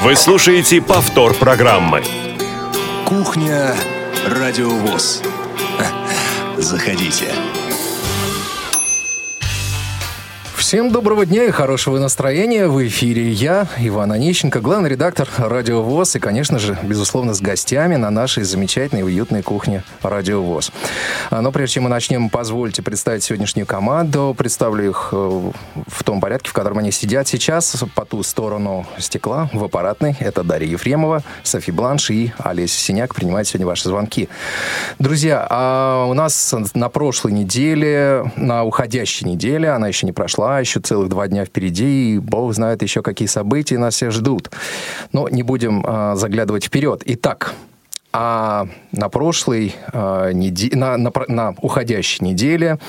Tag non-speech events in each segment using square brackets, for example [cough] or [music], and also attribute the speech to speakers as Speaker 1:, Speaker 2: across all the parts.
Speaker 1: Вы слушаете повтор программы.
Speaker 2: Кухня Радиовоз. [laughs] Заходите.
Speaker 3: Всем доброго дня и хорошего настроения. В эфире я, Иван Онищенко, главный редактор Радио ВОЗ и, конечно же, безусловно, с гостями на нашей замечательной уютной кухне Радио ВОЗ. А, но прежде чем мы начнем, позвольте представить сегодняшнюю команду. Представлю их э, в том порядке, в котором они сидят сейчас, по ту сторону стекла, в аппаратной. Это Дарья Ефремова, Софи Бланш и Олеся Синяк принимают сегодня ваши звонки. Друзья, а у нас на прошлой неделе, на уходящей неделе, она еще не прошла, еще целых два дня впереди, и бог знает еще какие события нас всех ждут. Но не будем а, заглядывать вперед. Итак, а на прошлой э, неде... на, на, на уходящей неделе,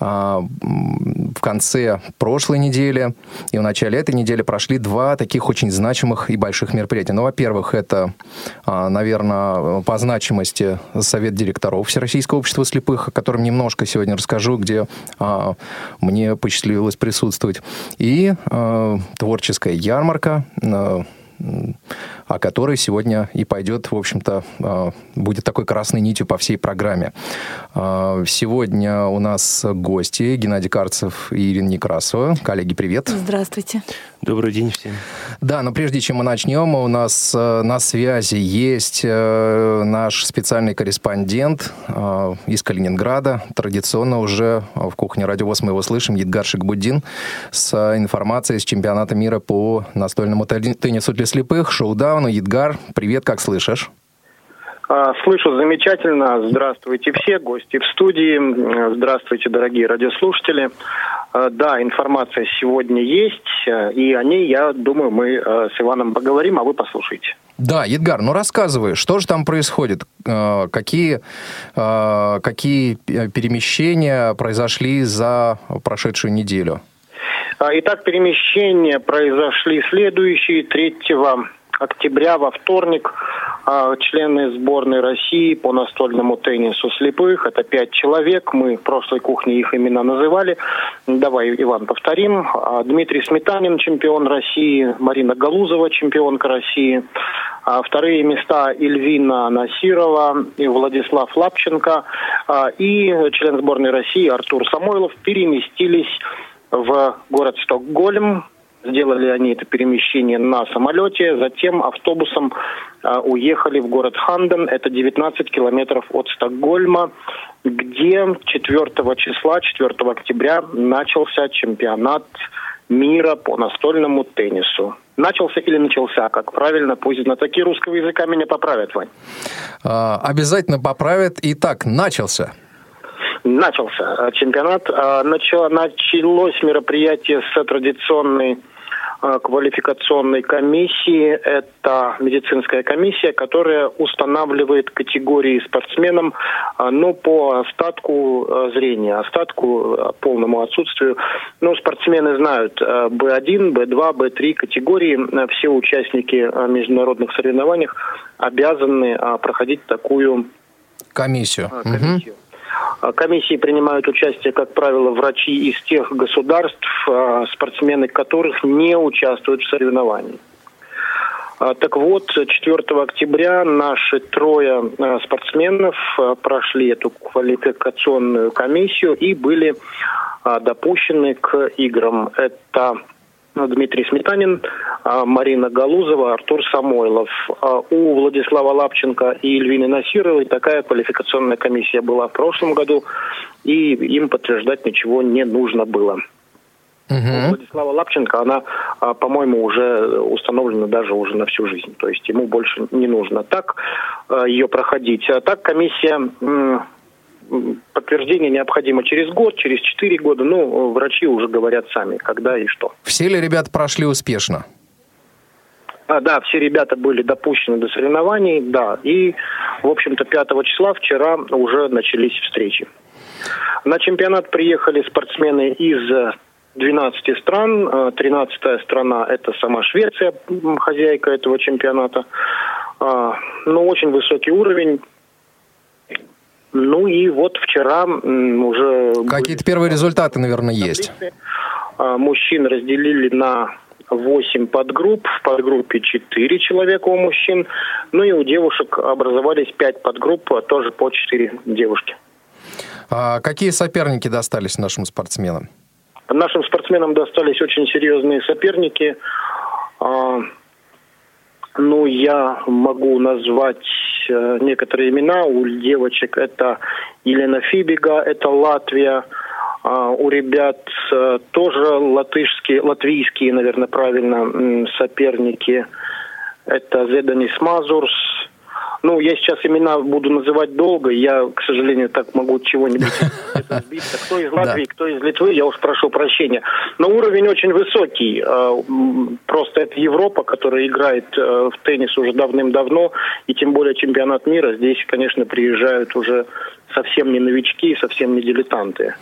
Speaker 3: э, в конце прошлой недели и в начале этой недели прошли два таких очень значимых и больших мероприятия. Ну, во-первых, это, э, наверное, по значимости Совет директоров Всероссийского общества слепых, о котором немножко сегодня расскажу, где э, мне посчастливилось присутствовать. И э, творческая ярмарка э, о которой сегодня и пойдет, в общем-то, а, будет такой красной нитью по всей программе. А, сегодня у нас гости Геннадий Карцев и Ирина Некрасова. Коллеги, привет.
Speaker 4: Здравствуйте.
Speaker 5: Добрый день всем.
Speaker 3: Да, но прежде чем мы начнем, у нас э, на связи есть э, наш специальный корреспондент э, из Калининграда. Традиционно уже в кухне радиовоз мы его слышим, Едгар Шикбуддин, с информацией с чемпионата мира по настольному теннису для слепых, шоу-дауну. Едгар, привет, как слышишь?
Speaker 6: А, слышу замечательно. Здравствуйте все гости в студии. Здравствуйте, дорогие радиослушатели. А, да, информация сегодня есть, и о ней, я думаю, мы а, с Иваном поговорим, а вы послушайте.
Speaker 3: Да, Едгар, ну рассказывай, что же там происходит? Какие, какие перемещения произошли за прошедшую неделю?
Speaker 6: Итак, перемещения произошли следующие. 3 октября во вторник а, члены сборной России по настольному теннису слепых. Это пять человек. Мы в прошлой кухне их имена называли. Давай, Иван, повторим. А, Дмитрий Сметанин, чемпион России. Марина Галузова, чемпионка России. А, вторые места Ильвина Насирова и Владислав Лапченко. И член сборной России Артур Самойлов переместились в город Стокгольм, Сделали они это перемещение на самолете, затем автобусом э, уехали в город Ханден, это 19 километров от Стокгольма, где 4 числа, 4 октября начался чемпионат мира по настольному теннису. Начался или начался, как правильно, пусть знатоки русского языка меня поправят, Вань.
Speaker 3: А, обязательно поправят. Итак, начался.
Speaker 6: Начался чемпионат. А, началось мероприятие с традиционной квалификационной комиссии. Это медицинская комиссия, которая устанавливает категории спортсменам, э, ну, по остатку э, зрения, остатку полному отсутствию. Ну, спортсмены знают B1, B2, B3 категории. Все участники международных соревнований обязаны проходить такую
Speaker 3: комиссию. комиссию.
Speaker 6: Угу. А, комиссии принимают участие, как правило, врачи из тех государств, а, спортсмены которых не участвуют в соревновании. А, так вот, 4 октября наши трое спортсменов прошли эту квалификационную комиссию и были допущены к играм. Это Дмитрий Сметанин, а, Марина Галузова, Артур Самойлов. А, у Владислава Лапченко и Эльвины Насировой такая квалификационная комиссия была в прошлом году, и им подтверждать ничего не нужно было. Угу. У Владислава Лапченко она, а, по-моему, уже установлена даже уже на всю жизнь. То есть ему больше не нужно так ее проходить. А так комиссия подтверждение необходимо через год, через четыре года. Ну, врачи уже говорят сами, когда и что.
Speaker 3: Все ли ребята прошли успешно?
Speaker 6: А, да, все ребята были допущены до соревнований, да. И, в общем-то, 5 числа вчера уже начались встречи. На чемпионат приехали спортсмены из 12 стран. 13 страна – это сама Швеция, хозяйка этого чемпионата. А, ну, очень высокий уровень. Ну и вот вчера уже...
Speaker 3: Какие-то первые результаты, наверное, есть.
Speaker 6: А, мужчин разделили на 8 подгрупп. В подгруппе 4 человека у мужчин. Ну и у девушек образовались 5 подгрупп, а тоже по 4 девушки.
Speaker 3: А какие соперники достались нашим спортсменам?
Speaker 6: Нашим спортсменам достались очень серьезные соперники. Ну, я могу назвать э, некоторые имена. У девочек это Елена Фибига, это Латвия. А, у ребят э, тоже латышские, латвийские, наверное, правильно, соперники. Это Зеданис Мазурс, ну, я сейчас имена буду называть долго. Я, к сожалению, так могу чего-нибудь [laughs] [laughs] сбиться. Кто из Латвии, кто из Литвы, я уж прошу прощения. Но уровень очень высокий. А, просто это Европа, которая играет э, в теннис уже давным-давно. И тем более чемпионат мира. Здесь, конечно, приезжают уже совсем не новички, совсем не дилетанты.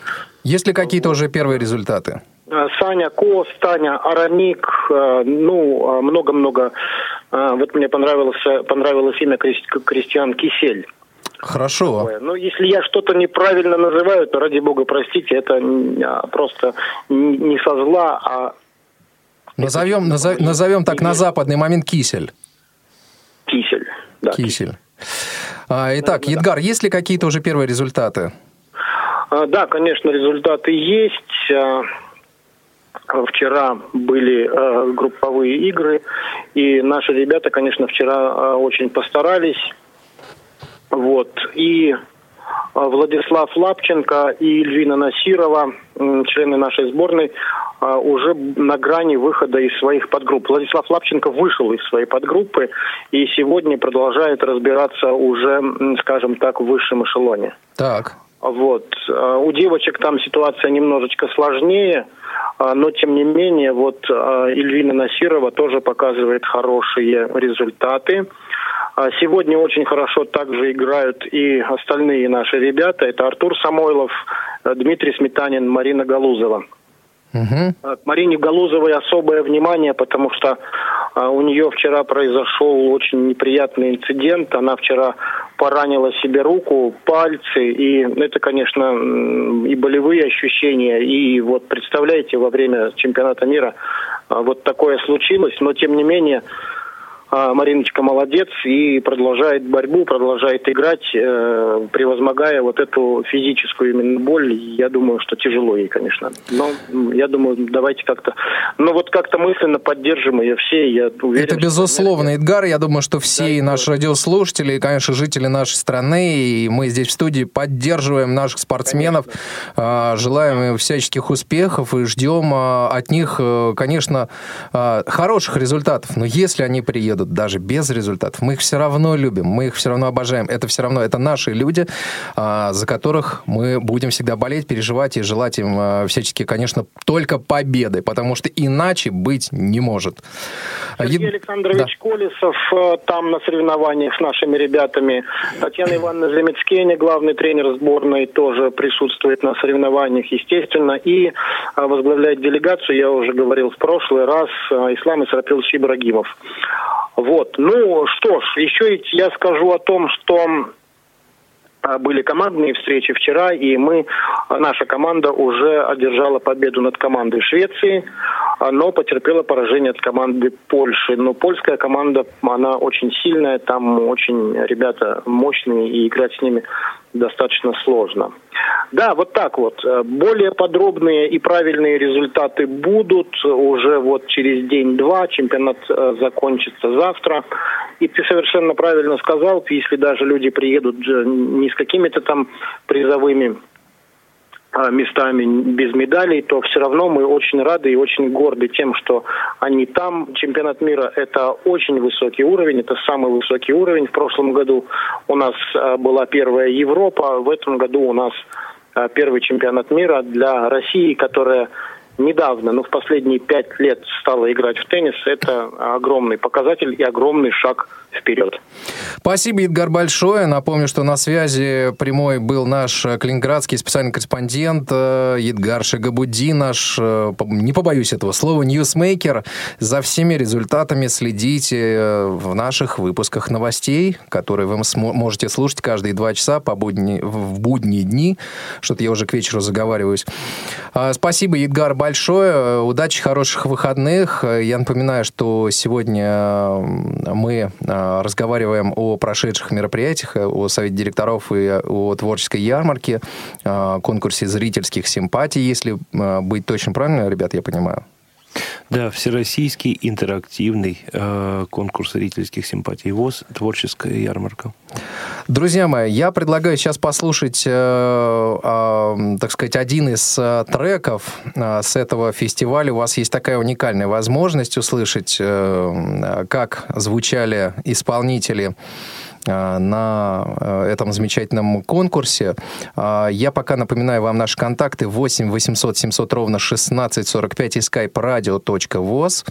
Speaker 3: Есть ли какие-то уже первые результаты?
Speaker 6: Э, Саня Кос, Таня Арамик, э, ну, э, много-много. Вот мне понравилось, понравилось имя Кристиан Кисель.
Speaker 3: Хорошо.
Speaker 6: Ну, если я что-то неправильно называю, то ради бога простите, это а, просто не со зла, а...
Speaker 3: Назовем, назов, назовем так на западный момент кисель.
Speaker 6: Кисель, да.
Speaker 3: Кисель. А, итак, Едгар, есть ли какие-то уже первые результаты?
Speaker 6: А, да, конечно, результаты есть. Вчера были групповые игры, и наши ребята, конечно, вчера очень постарались. Вот. И э, Владислав Лапченко и Ильвина Насирова, члены нашей сборной, э, уже на грани выхода из своих подгрупп. Владислав Лапченко вышел из своей подгруппы и сегодня продолжает разбираться уже, скажем так, в высшем эшелоне.
Speaker 3: Так.
Speaker 6: Вот. Э, у девочек там ситуация немножечко сложнее, но тем не менее, вот Ильвина Насирова тоже показывает хорошие результаты. Сегодня очень хорошо также играют и остальные наши ребята. Это Артур Самойлов, Дмитрий Сметанин, Марина Галузова. Угу. К Марине Галузовой особое внимание, потому что а, у нее вчера произошел очень неприятный инцидент. Она вчера поранила себе руку, пальцы, и это, конечно, и болевые ощущения. И вот представляете, во время чемпионата мира а, вот такое случилось, но тем не менее а, Мариночка молодец и продолжает борьбу, продолжает играть, э, превозмогая вот эту физическую именно боль. Я думаю, что тяжело ей, конечно. Но я думаю, давайте как-то... Ну вот как-то мысленно поддержим ее все, я уверен.
Speaker 3: Это безусловно, что... Эдгар. Я думаю, что все да, наши радиослушатели, и, конечно, жители нашей страны, и мы здесь в студии поддерживаем наших спортсменов, конечно. желаем им всяческих успехов и ждем а, от них, э, конечно, а, хороших результатов. Но если они приедут едут даже без результатов, мы их все равно любим, мы их все равно обожаем. Это все равно, это наши люди, а, за которых мы будем всегда болеть, переживать и желать им а, всячески, конечно, только победы, потому что иначе быть не может.
Speaker 6: Сергей Е... Александрович да. Колесов э, там на соревнованиях с нашими ребятами. Татьяна Ивановна Земецкеня, главный тренер сборной, тоже присутствует на соревнованиях, естественно, и а, возглавляет делегацию, я уже говорил в прошлый раз, э, Ислам Исрапилович Ибрагимов. Вот. Ну что ж, еще я скажу о том, что а, были командные встречи вчера, и мы, наша команда уже одержала победу над командой Швеции, а, но потерпела поражение от команды Польши. Но польская команда, она очень сильная, там очень ребята мощные, и играть с ними достаточно сложно. Да, вот так вот. Более подробные и правильные результаты будут уже вот через день-два. Чемпионат э, закончится завтра. И ты совершенно правильно сказал, если даже люди приедут э, не с какими-то там призовыми местами без медалей, то все равно мы очень рады и очень горды тем, что они там. Чемпионат мира – это очень высокий уровень, это самый высокий уровень. В прошлом году у нас а, была первая Европа, в этом году у нас а, первый чемпионат мира для России, которая недавно, ну в последние пять лет стала играть в теннис, это огромный показатель и огромный шаг вперед.
Speaker 3: Спасибо, Идгар, большое. Напомню, что на связи прямой был наш калининградский специальный корреспондент э, Идгар Шагабуди, наш, э, не побоюсь этого слова, ньюсмейкер. За всеми результатами следите э, в наших выпусках новостей, которые вы можете слушать каждые два часа по будни, в будние дни. Что-то я уже к вечеру заговариваюсь. Спасибо, Идгар, большое большое. Удачи, хороших выходных. Я напоминаю, что сегодня мы разговариваем о прошедших мероприятиях, о Совете директоров и о творческой ярмарке, конкурсе зрительских симпатий, если быть точно правильно, ребят, я понимаю.
Speaker 4: Да, всероссийский интерактивный э, конкурс зрительских симпатий ВОЗ «Творческая ярмарка».
Speaker 3: Друзья мои, я предлагаю сейчас послушать, э, э, так сказать, один из э, треков э, с этого фестиваля. У вас есть такая уникальная возможность услышать, э, как звучали исполнители Э, на э, этом замечательном конкурсе. А, я пока напоминаю вам наши контакты 8 800 700 ровно 16 45 и skype radio.voz.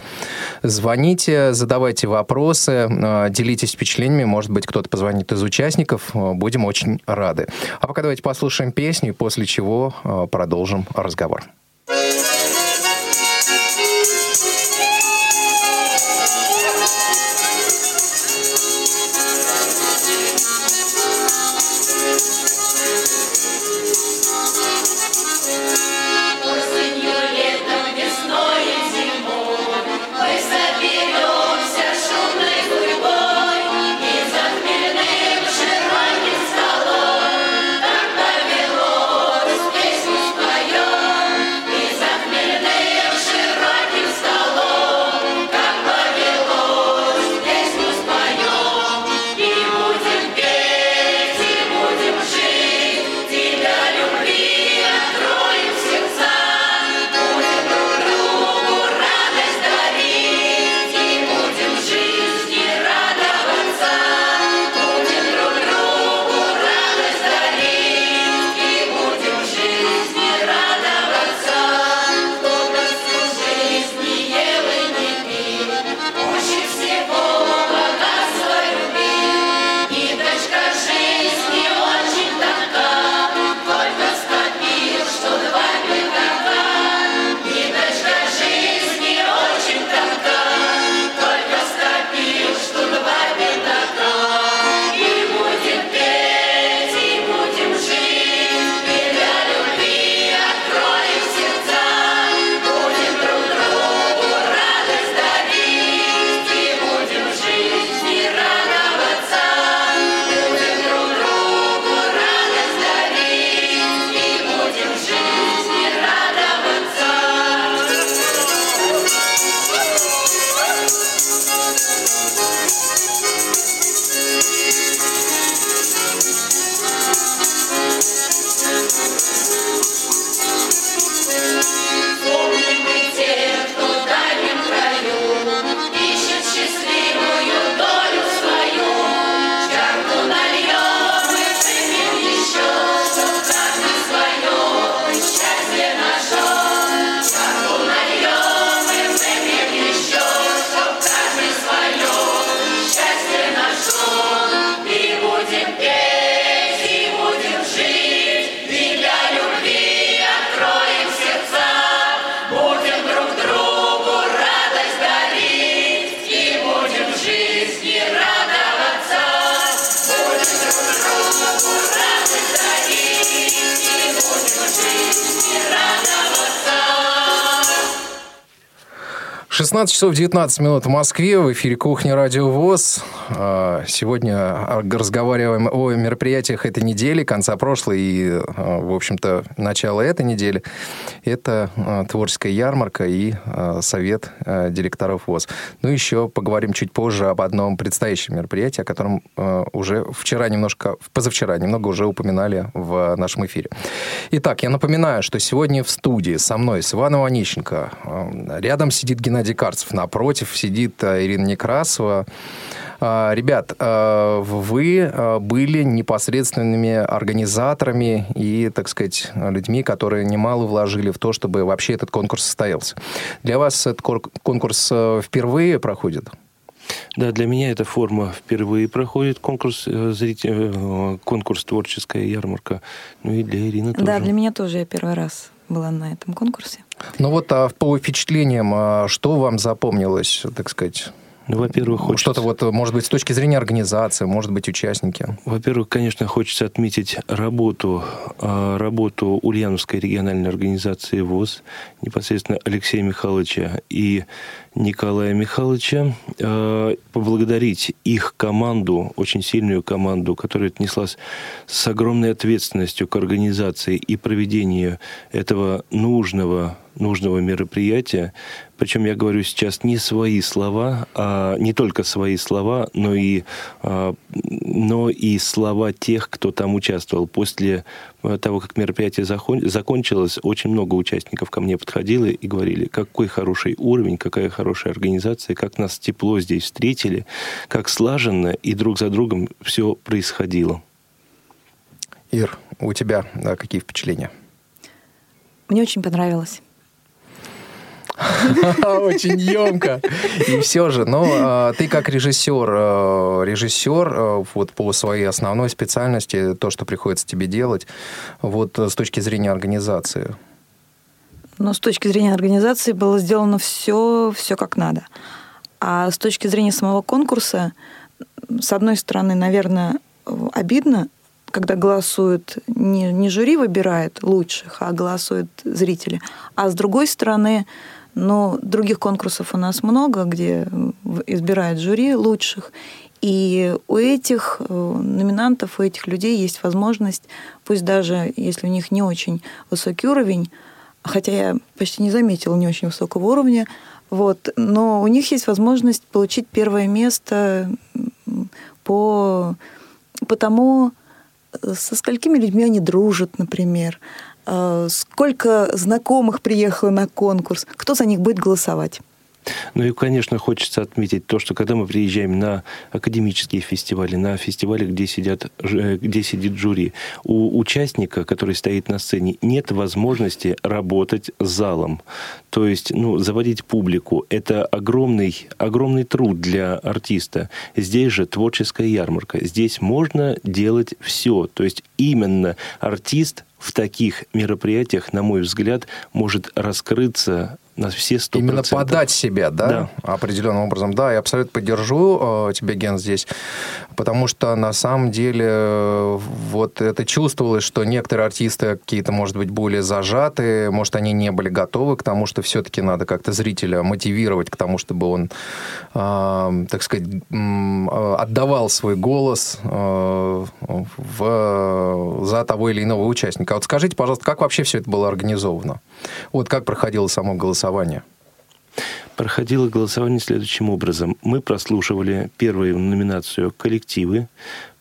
Speaker 3: Звоните, задавайте вопросы, э, делитесь впечатлениями. Может быть, кто-то позвонит из участников. Будем очень рады. А пока давайте послушаем песню, после чего продолжим разговор. Часов 19 минут в Москве. В эфире «Кухня. Радио ВОЗ». А, сегодня разговариваем о мероприятиях этой недели, конца прошлой и, а, в общем-то, начала этой недели. Это а, творческая ярмарка и совет директоров ВОЗ. Ну, еще поговорим чуть позже об одном предстоящем мероприятии, о котором уже вчера немножко, позавчера немного уже упоминали в нашем эфире. Итак, я напоминаю, что сегодня в студии со мной, с Иваном Онищенко, рядом сидит Геннадий Карцев, напротив сидит э, Ирина Некрасова. А, ребят, э, вы э, были непосредственными организаторами и, так сказать, людьми, которые немало вложили в то, чтобы вообще этот конкурс состоялся. Для вас этот конкурс впервые проходит?
Speaker 4: Да, для меня эта форма впервые проходит конкурс, зритель, конкурс творческая ярмарка. Ну и для Ирины тоже.
Speaker 5: Да, для меня тоже я первый раз была на этом конкурсе.
Speaker 3: Ну вот а по впечатлениям, а что вам запомнилось, так сказать,
Speaker 4: во-первых, хочется...
Speaker 3: Что-то вот, может быть, с точки зрения организации, может быть, участники.
Speaker 4: Во-первых, конечно, хочется отметить работу, а, работу Ульяновской региональной организации ВОЗ, непосредственно Алексея Михайловича и Николая Михайловича, а, поблагодарить их команду, очень сильную команду, которая отнеслась с огромной ответственностью к организации и проведению этого нужного нужного мероприятия. Причем я говорю сейчас не свои слова, а не только свои слова, но и, а, но и слова тех, кто там участвовал. После того, как мероприятие закончилось, очень много участников ко мне подходило и говорили, какой хороший уровень, какая хорошая организация, как нас тепло здесь встретили, как слаженно и друг за другом все происходило.
Speaker 3: Ир, у тебя да, какие впечатления?
Speaker 5: Мне очень понравилось. [laughs]
Speaker 3: Очень емко. И все же, но а, ты как режиссер, а, режиссер а, вот по своей основной специальности, то, что приходится тебе делать, вот с точки зрения организации.
Speaker 5: Но с точки зрения организации было сделано все, все как надо. А с точки зрения самого конкурса, с одной стороны, наверное, обидно, когда голосуют, не, не жюри выбирает лучших, а голосуют зрители. А с другой стороны, но других конкурсов у нас много, где избирают жюри лучших. И у этих э, номинантов, у этих людей есть возможность, пусть даже если у них не очень высокий уровень, хотя я почти не заметила не очень высокого уровня, вот, но у них есть возможность получить первое место по, по тому, э, со сколькими людьми они дружат, например, сколько знакомых приехало на конкурс, кто за них будет голосовать.
Speaker 4: Ну и, конечно, хочется отметить то, что когда мы приезжаем на академические фестивали, на фестивали, где, сидят, э, где сидит жюри, у участника, который стоит на сцене, нет возможности работать с залом. То есть, ну, заводить публику. Это огромный, огромный труд для артиста. Здесь же творческая ярмарка. Здесь можно делать все. То есть, именно артист в таких мероприятиях, на мой взгляд, может раскрыться на все сто
Speaker 3: Именно подать себя, да, да, определенным образом. Да, я абсолютно поддержу э, тебя, Ген, здесь, потому что на самом деле э, вот это чувствовалось, что некоторые артисты какие-то, может быть, более зажатые, может, они не были готовы к тому, что все-таки надо как-то зрителя мотивировать к тому, чтобы он, э, так сказать, э, отдавал свой голос э, в, за того или иного участника. А вот скажите, пожалуйста, как вообще все это было организовано? Вот как проходило само голосование?
Speaker 4: Проходило голосование следующим образом. Мы прослушивали первую номинацию «Коллективы»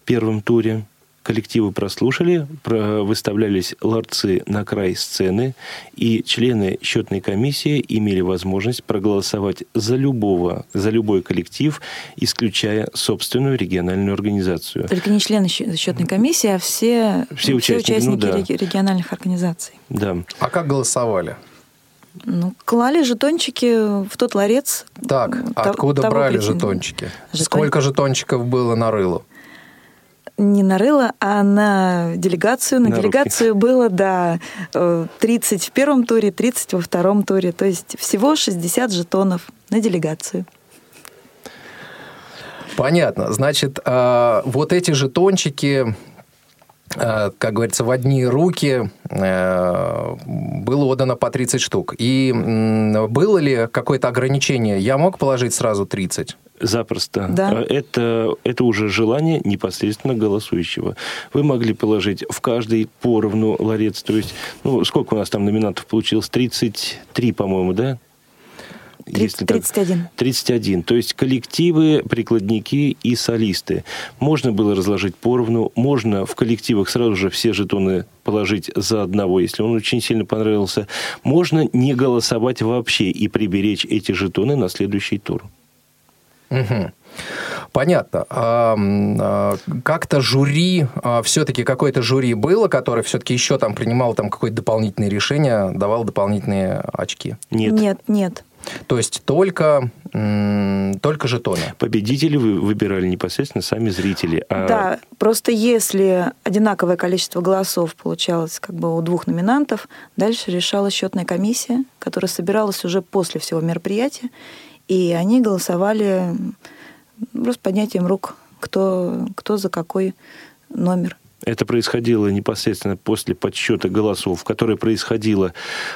Speaker 4: в первом туре. Коллективы прослушали, выставлялись ларцы на край сцены, и члены счетной комиссии имели возможность проголосовать за любого, за любой коллектив, исключая собственную региональную организацию.
Speaker 5: Только не члены счетной комиссии, а все, все участники, все участники ну, да. региональных организаций.
Speaker 3: Да. А как голосовали?
Speaker 5: Ну, клали жетончики в тот ларец.
Speaker 3: Так, та- откуда брали причины. жетончики? Жетон... Сколько жетончиков было на рылу?
Speaker 5: Не на рыло, а на делегацию. На, на делегацию руки. было, да, 30 в первом туре, 30 во втором туре. То есть всего 60 жетонов на делегацию.
Speaker 3: Понятно. Значит, а, вот эти жетончики Э, как говорится, в одни руки э, было отдано по 30 штук. И было ли какое-то ограничение? Я мог положить сразу 30?
Speaker 4: Запросто. Да. Э, это, это уже желание непосредственно голосующего. Вы могли положить в каждый поровну ларец. То есть, ну, сколько у нас там номинантов получилось? 33, по-моему, да?
Speaker 5: 30, если 31.
Speaker 4: Так, 31. То есть коллективы, прикладники и солисты. Можно было разложить поровну, можно в коллективах сразу же все жетоны положить за одного, если он очень сильно понравился. Можно не голосовать вообще и приберечь эти жетоны на следующий тур.
Speaker 3: Угу. Понятно. А, а, как-то жюри, а, все-таки какое-то жюри было, которое все-таки еще там принимало там какое-то дополнительное решение, давал дополнительные очки?
Speaker 5: Нет. Нет, нет.
Speaker 3: То есть только, только жетоны.
Speaker 4: Победители вы выбирали непосредственно сами зрители.
Speaker 5: А... Да, просто если одинаковое количество голосов получалось как бы у двух номинантов, дальше решала счетная комиссия, которая собиралась уже после всего мероприятия. И они голосовали просто поднятием рук, кто, кто за какой номер.
Speaker 4: Это происходило непосредственно после подсчета голосов, которое происходило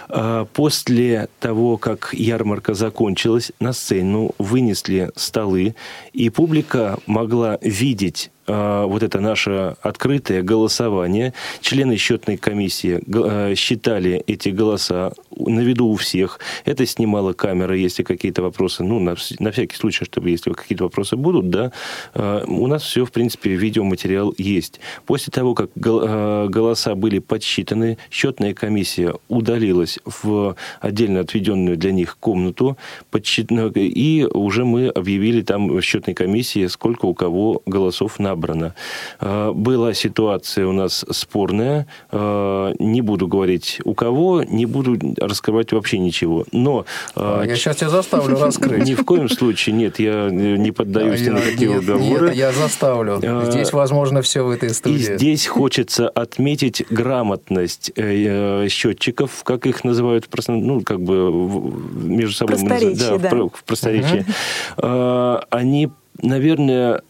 Speaker 4: э, после того, как ярмарка закончилась. На сцену вынесли столы, и публика могла видеть а, вот это наше открытое голосование. Члены счетной комиссии а, считали эти голоса на виду у всех. Это снимала камера, если какие-то вопросы, ну, на, на всякий случай, чтобы если какие-то вопросы будут, да, а, у нас все, в принципе, видеоматериал есть. После того, как голоса были подсчитаны, счетная комиссия удалилась в отдельно отведенную для них комнату, и уже мы объявили там в счетной комиссии, сколько у кого голосов на набрано. А, была ситуация у нас спорная. Не буду говорить у кого, не буду раскрывать вообще ничего. Но...
Speaker 3: А, я сейчас тебя заставлю раскрыть. [laughs]
Speaker 4: Ни в коем случае, нет, я не поддаюсь ни на какие уговоры.
Speaker 3: Нет, я заставлю. Здесь возможно все в этой студии.
Speaker 4: И здесь хочется отметить грамотность э, счетчиков, как их называют, ну, как бы между собой...
Speaker 5: Просторечие, да.
Speaker 4: в просторечии. Они, наверное,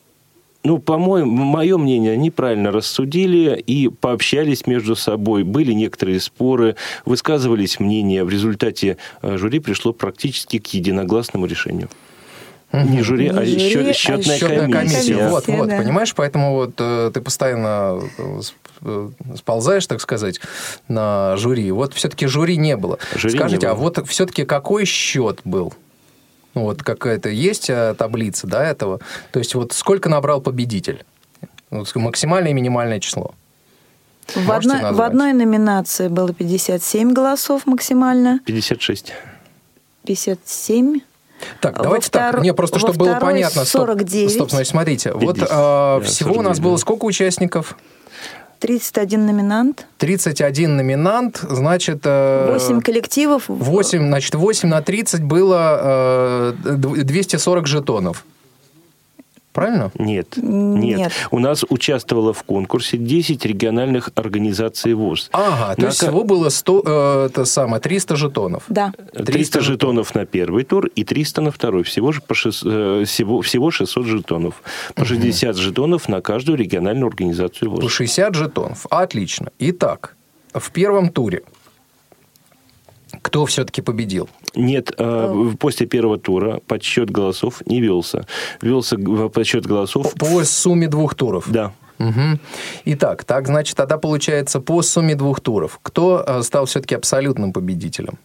Speaker 4: ну, по-моему, мое мнение, они правильно рассудили и пообщались между собой. Были некоторые споры, высказывались мнения. В результате э, жюри пришло практически к единогласному решению. Не жюри, Не а жюри, счет, а счетная, счетная комиссия. комиссия.
Speaker 3: Вот, вот, да. понимаешь, поэтому вот э, ты постоянно э, сползаешь, так сказать, на жюри. Вот все-таки жюри не было. Жюри Скажите, не было. а вот все-таки какой счет был? Ну, вот какая-то есть э, таблица да, этого. То есть вот сколько набрал победитель? Вот максимальное и минимальное число.
Speaker 5: В одной, в одной номинации было 57 голосов максимально.
Speaker 4: 56.
Speaker 5: 57.
Speaker 3: Так, давайте втор... так. Не, просто чтобы было понятно.
Speaker 5: 49.
Speaker 3: Стоп, стоп значит, смотрите. 50. Вот а, всего у нас было сколько участников?
Speaker 5: 31 номинант.
Speaker 3: 31 номинант, значит...
Speaker 5: 8 э, коллективов.
Speaker 3: 8, значит, 8 на 30 было 240 э, жетонов. Правильно?
Speaker 4: Нет, нет. Нет. У нас участвовало в конкурсе 10 региональных организаций ВОЗ.
Speaker 3: Ага, то на... есть всего было 100, э, это самое, 300 жетонов.
Speaker 5: Да.
Speaker 4: 300, 300 жетонов на первый тур и 300 на второй. Всего, же по 6, э, всего, всего 600 жетонов. По 60 угу. жетонов на каждую региональную организацию ВОЗ.
Speaker 3: По 60 жетонов. Отлично. Итак, в первом туре кто все-таки победил?
Speaker 4: Нет, э, после первого тура подсчет голосов не велся. Велся подсчет голосов...
Speaker 3: По, по сумме двух туров?
Speaker 4: Да.
Speaker 3: Угу. Итак, так, значит, тогда получается по сумме двух туров. Кто э, стал все-таки абсолютным победителем?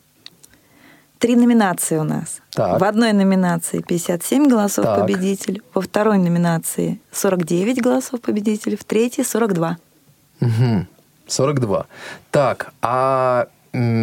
Speaker 5: Три номинации у нас. Так. В одной номинации 57 голосов так. победитель, во второй номинации 49 голосов победитель, в третьей 42.
Speaker 3: Угу. 42. Так, а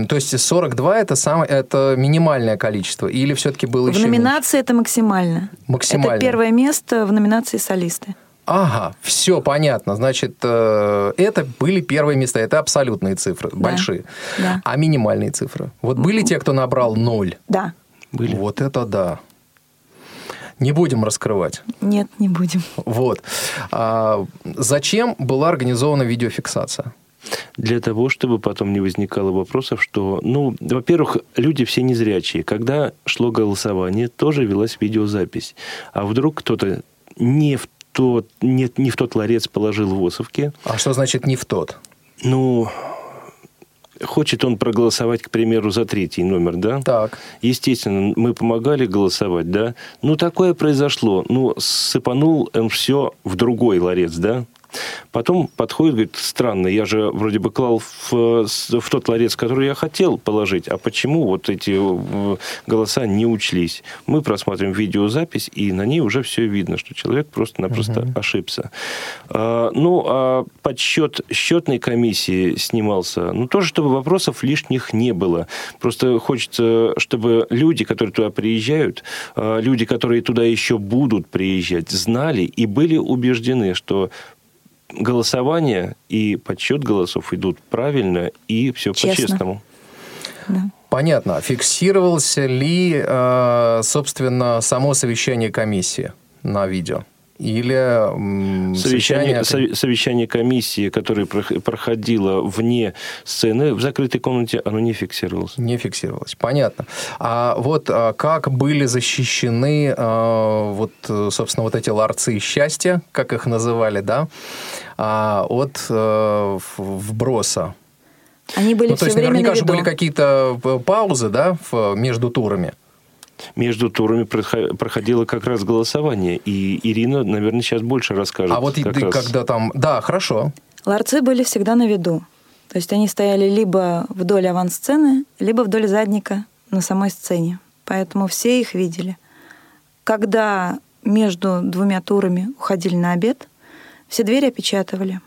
Speaker 3: то есть 42 это самое, это минимальное количество, или все-таки было
Speaker 5: в
Speaker 3: еще?
Speaker 5: В номинации
Speaker 3: меньше?
Speaker 5: это максимально.
Speaker 3: Максимально.
Speaker 5: Это первое место в номинации солисты.
Speaker 3: Ага, все понятно. Значит, э, это были первые места, это абсолютные цифры, да. большие.
Speaker 5: Да.
Speaker 3: А минимальные цифры? Вот были те, кто набрал ноль?
Speaker 5: Да.
Speaker 3: Были. Вот это да. Не будем раскрывать.
Speaker 5: Нет, не будем.
Speaker 3: Вот. А зачем была организована видеофиксация?
Speaker 4: Для того, чтобы потом не возникало вопросов, что, ну, во-первых, люди все незрячие. Когда шло голосование, тоже велась видеозапись. А вдруг кто-то не в тот, не, не в тот ларец положил в Осовке.
Speaker 3: А что значит не в тот?
Speaker 4: Ну, хочет он проголосовать, к примеру, за третий номер, да?
Speaker 3: Так.
Speaker 4: Естественно, мы помогали голосовать, да? Ну, такое произошло. Ну, сыпанул он все в другой ларец, да? Потом подходит, говорит, странно, я же вроде бы клал в, в тот ларец, который я хотел положить, а почему вот эти э, голоса не учлись? Мы просматриваем видеозапись, и на ней уже все видно, что человек просто-напросто угу. ошибся. А, ну, а подсчет счетной комиссии снимался, ну, тоже, чтобы вопросов лишних не было. Просто хочется, чтобы люди, которые туда приезжают, а, люди, которые туда еще будут приезжать, знали и были убеждены, что голосование и подсчет голосов идут правильно и все по-честному.
Speaker 3: Да. Понятно. Фиксировался ли, э, собственно, само совещание комиссии на видео? Или
Speaker 4: совещание, совещание, совещание комиссии, которое проходило вне сцены, в закрытой комнате, оно не фиксировалось.
Speaker 3: Не фиксировалось, понятно. А вот а, как были защищены а, вот, собственно, вот эти ларцы счастья, как их называли, да, а, от а, вброса?
Speaker 5: Они были
Speaker 3: ну,
Speaker 5: все
Speaker 3: то есть
Speaker 5: время
Speaker 3: наверняка
Speaker 5: на
Speaker 3: же были какие-то паузы, да, между турами
Speaker 4: между турами проходило как раз голосование. И Ирина, наверное, сейчас больше расскажет.
Speaker 3: А вот и
Speaker 4: раз.
Speaker 3: когда там... Да, хорошо.
Speaker 5: Ларцы были всегда на виду. То есть они стояли либо вдоль авансцены, либо вдоль задника на самой сцене. Поэтому все их видели. Когда между двумя турами уходили на обед, все двери опечатывали.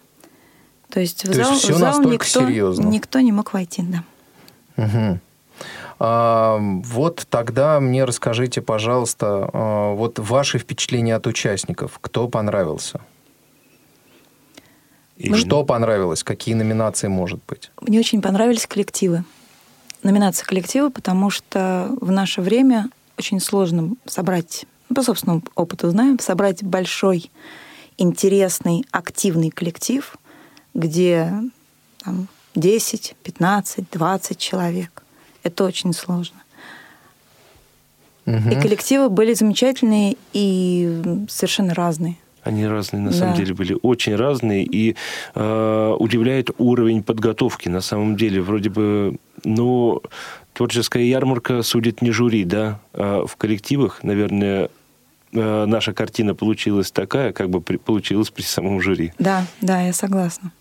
Speaker 5: То есть в
Speaker 3: То
Speaker 5: зал,
Speaker 3: есть все
Speaker 5: в зал
Speaker 3: настолько
Speaker 5: никто,
Speaker 3: серьезно.
Speaker 5: никто не мог войти, да.
Speaker 3: Угу. Вот тогда мне расскажите, пожалуйста, а, вот ваши впечатления от участников. Кто понравился? И что понравилось? Какие номинации, может быть?
Speaker 5: Мне очень понравились коллективы. Номинация коллектива, потому что в наше время очень сложно собрать, ну, по собственному опыту знаем, собрать большой, интересный, активный коллектив, где там, 10, 15, 20 человек. Это очень сложно. Угу. И коллективы были замечательные и совершенно разные.
Speaker 4: Они разные, на да. самом деле, были очень разные. И э, удивляет уровень подготовки. На самом деле, вроде бы, ну, творческая ярмарка судит не жюри, да. А в коллективах, наверное, э, наша картина получилась такая, как бы при, получилась при самом жюри.
Speaker 5: Да, да, я согласна.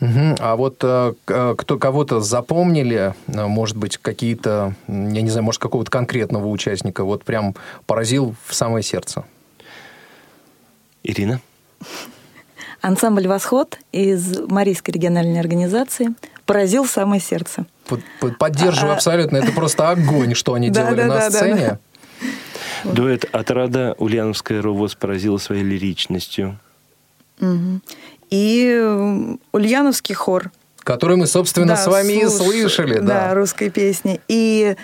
Speaker 3: Угу. А вот э, кто кого-то запомнили, э, может быть, какие-то, я не знаю, может, какого-то конкретного участника, вот прям поразил в самое сердце?
Speaker 4: Ирина?
Speaker 5: Ансамбль «Восход» из Марийской региональной организации поразил в самое сердце.
Speaker 3: Под, поддерживаю а, абсолютно. Это просто огонь, что они [laughs] делали на сцене. [laughs]
Speaker 4: Дуэт «Отрада» Ульяновская РОВОЗ поразила своей лиричностью.
Speaker 5: Угу и Ульяновский хор.
Speaker 3: Который мы, собственно, да, с вами слуш... и слышали.
Speaker 5: Да, да, русской песни. И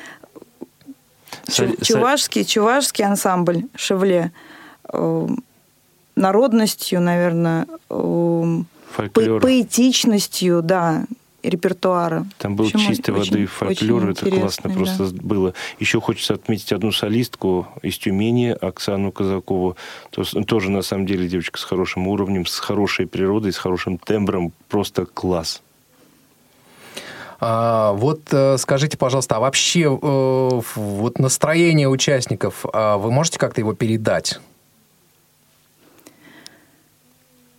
Speaker 5: Саль... чувашский, чувашский ансамбль «Шевле» э, народностью, наверное, э, по поэтичностью, да, репертуара.
Speaker 4: Там был
Speaker 5: общем,
Speaker 4: чистой
Speaker 5: очень,
Speaker 4: воды фольклор, это классно да. просто было. Еще хочется отметить одну солистку из Тюмени, Оксану Казакову. То, тоже, на самом деле, девочка с хорошим уровнем, с хорошей природой, с хорошим тембром. Просто класс.
Speaker 3: А, вот э, скажите, пожалуйста, а вообще э, вот настроение участников, а вы можете как-то его передать?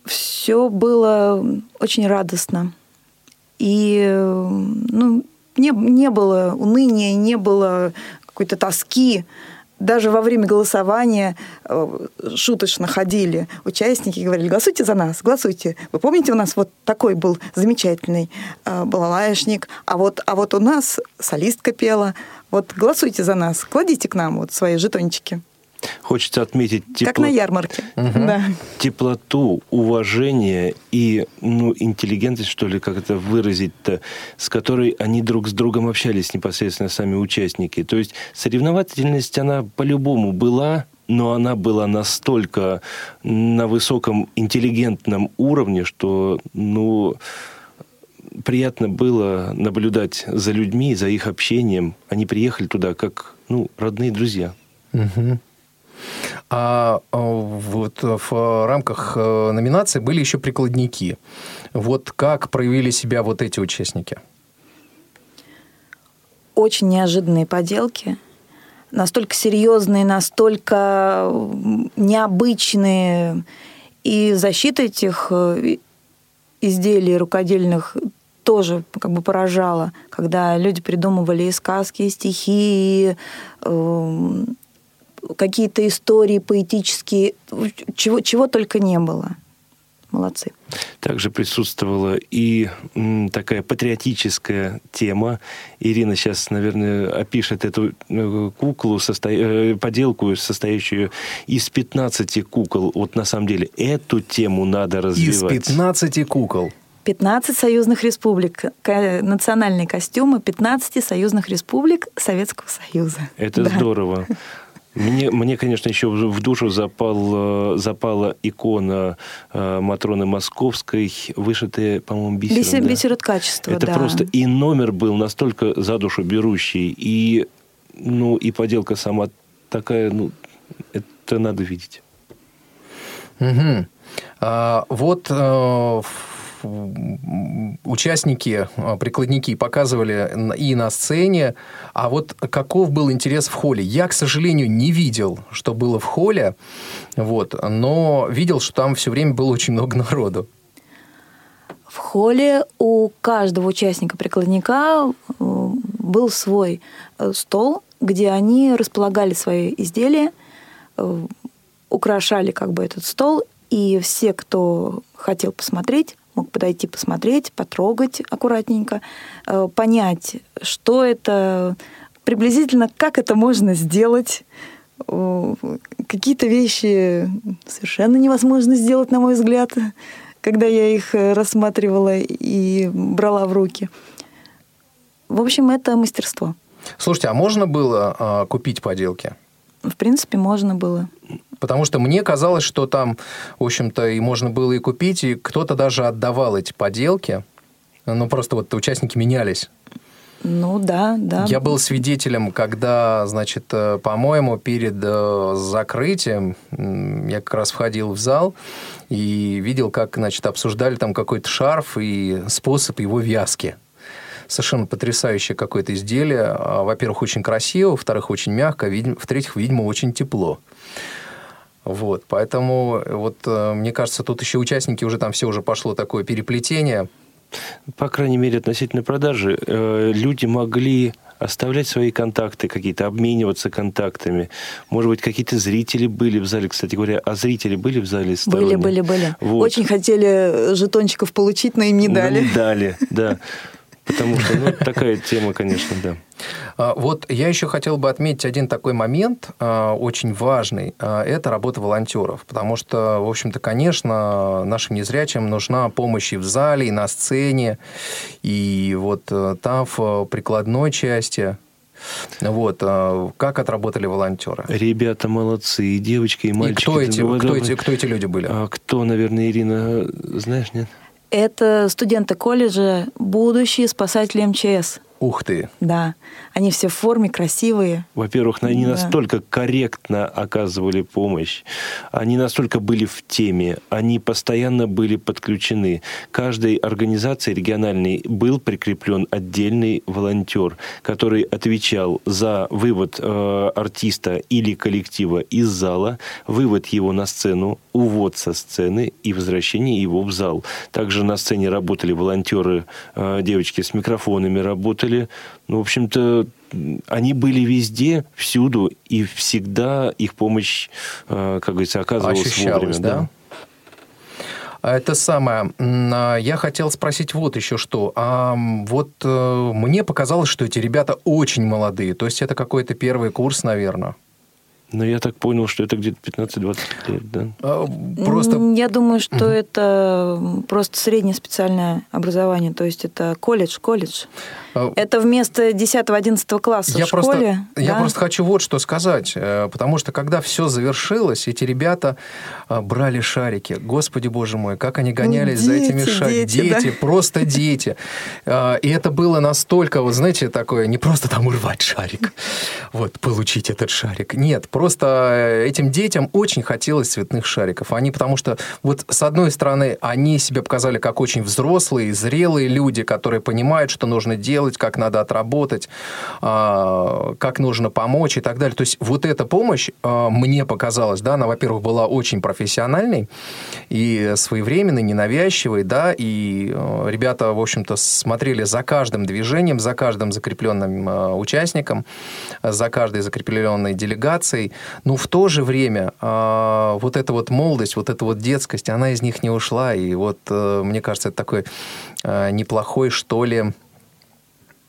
Speaker 5: Все было очень радостно. И ну, не, не было уныния, не было какой-то тоски. Даже во время голосования э, шуточно ходили участники и говорили, голосуйте за нас, голосуйте. Вы помните, у нас вот такой был замечательный э, балалаешник, а вот, а вот у нас солистка пела. Вот голосуйте за нас, кладите к нам вот свои жетончики.
Speaker 4: Хочется отметить
Speaker 5: тепло... как на ярмарке.
Speaker 4: Угу. Да. теплоту, уважение и ну, интеллигентность, что ли, как это выразить-то, с которой они друг с другом общались непосредственно сами участники. То есть соревновательность, она по-любому была, но она была настолько на высоком интеллигентном уровне, что, ну, приятно было наблюдать за людьми, за их общением. Они приехали туда как, ну, родные друзья.
Speaker 3: Угу. А вот в рамках э, номинации были еще прикладники. Вот как проявили себя вот эти участники?
Speaker 5: Очень неожиданные поделки. Настолько серьезные, настолько необычные. И защита этих э, изделий рукодельных тоже как бы поражала, когда люди придумывали и сказки, и стихи, и, э, какие-то истории поэтические, чего, чего только не было. Молодцы.
Speaker 4: Также присутствовала и м, такая патриотическая тема. Ирина сейчас, наверное, опишет эту э, куклу, состо... э, поделку, состоящую из 15 кукол. Вот на самом деле эту тему надо развивать.
Speaker 3: Из 15 кукол.
Speaker 5: 15 союзных республик, национальные костюмы 15 союзных республик Советского Союза.
Speaker 4: Это да. здорово. Мне, мне, конечно, еще в душу запал, э, запала икона э, Матроны Московской, вышитая, по-моему, бисером.
Speaker 5: Бисер,
Speaker 4: да?
Speaker 5: бисер от качества,
Speaker 4: Это
Speaker 5: да.
Speaker 4: просто и номер был настолько за душу берущий, и, ну, и поделка сама такая, ну, это надо видеть.
Speaker 3: Угу. А, вот э, участники, э, прикладники показывали и на сцене, а вот каков был интерес в холле? Я, к сожалению, не видел, что было в холле, вот, но видел, что там все время было очень много народу.
Speaker 5: В холле у каждого участника прикладника э, был свой э, стол, где они располагали свои изделия, украшали как бы этот стол, и все, кто хотел посмотреть, мог подойти посмотреть, потрогать аккуратненько, э, понять, что это, приблизительно как это можно сделать. Какие-то вещи совершенно невозможно сделать, на мой взгляд, когда я их рассматривала и брала в руки. В общем, это мастерство.
Speaker 3: Слушайте, а можно было э, купить поделки?
Speaker 5: В принципе, можно было.
Speaker 3: Потому что мне казалось, что там, в общем-то, и можно было и купить, и кто-то даже отдавал эти поделки. Ну, просто вот участники менялись.
Speaker 5: Ну, да, да.
Speaker 3: Я был свидетелем, когда, значит, э, по-моему, перед э, закрытием я как раз входил в зал и видел, как, значит, обсуждали там какой-то шарф и способ его вязки совершенно потрясающее какое-то изделие. А, во-первых, очень красиво, во-вторых, очень мягко, в-третьих, видимо, очень тепло. Вот, поэтому вот э, мне кажется, тут еще участники уже там все уже пошло такое переплетение.
Speaker 4: По крайней мере, относительно продажи, э, люди могли оставлять свои контакты какие-то, обмениваться контактами. Может быть, какие-то зрители были в зале, кстати говоря. А зрители были в зале
Speaker 5: сторонние? Были, были, были. Вот. Очень хотели жетончиков получить, но им не дали.
Speaker 4: Но не дали, да. [laughs] Потому что, ну, такая тема, конечно, да.
Speaker 3: А, вот я еще хотел бы отметить один такой момент, а, очень важный. А, это работа волонтеров. Потому что, в общем-то, конечно, нашим незрячим нужна помощь и в зале, и на сцене. И вот э, там в прикладной части вот. Как отработали волонтеры?
Speaker 4: Ребята молодцы, и девочки, и мальчики.
Speaker 3: И кто эти, кто, эти, кто эти люди были?
Speaker 4: А кто, наверное, Ирина, знаешь, нет?
Speaker 5: Это студенты колледжа, будущие спасатели МЧС.
Speaker 3: Ух ты!
Speaker 5: Да. Они все в форме, красивые.
Speaker 4: Во-первых, они да. настолько корректно оказывали помощь, они настолько были в теме, они постоянно были подключены. Каждой организации региональной был прикреплен отдельный волонтер, который отвечал за вывод э, артиста или коллектива из зала, вывод его на сцену, увод со сцены и возвращение его в зал. Также на сцене работали волонтеры, э, девочки с микрофонами работали. Ну, в общем-то, они были везде, всюду, и всегда их помощь, э, как говорится, оказывалась
Speaker 3: Ощущалась,
Speaker 4: вовремя.
Speaker 3: Да? да? А это самое. А, я хотел спросить вот еще что. А вот э, мне показалось, что эти ребята очень молодые. То есть это какой-то первый курс, наверное.
Speaker 4: Ну, я так понял, что это где-то 15-20 лет, да? А,
Speaker 5: просто... Я думаю, что угу. это просто среднее специальное образование, то есть это колледж, колледж. А... Это вместо 10-11 класса
Speaker 3: я
Speaker 5: в школе.
Speaker 3: Просто,
Speaker 5: да?
Speaker 3: Я просто хочу вот что сказать, э, потому что когда все завершилось, эти ребята э, брали шарики. Господи, боже мой, как они гонялись
Speaker 5: дети,
Speaker 3: за этими шариками.
Speaker 5: Дети,
Speaker 3: дети да? просто дети. Э, и это было настолько, вот знаете, такое, не просто там урвать шарик, вот, получить этот шарик. Нет, Просто этим детям очень хотелось цветных шариков. Они, потому что, вот с одной стороны, они себя показали как очень взрослые, зрелые люди, которые понимают, что нужно делать, как надо отработать, а, как нужно помочь и так далее. То есть вот эта помощь, а, мне показалось, да, она, во-первых, была очень профессиональной и своевременной, ненавязчивой, да, и а, ребята, в общем-то, смотрели за каждым движением, за каждым закрепленным участником, за каждой закрепленной делегацией, но в то же время вот эта вот молодость, вот эта вот детскость, она из них не ушла. И вот, э, мне кажется, это такой э, неплохой, что ли,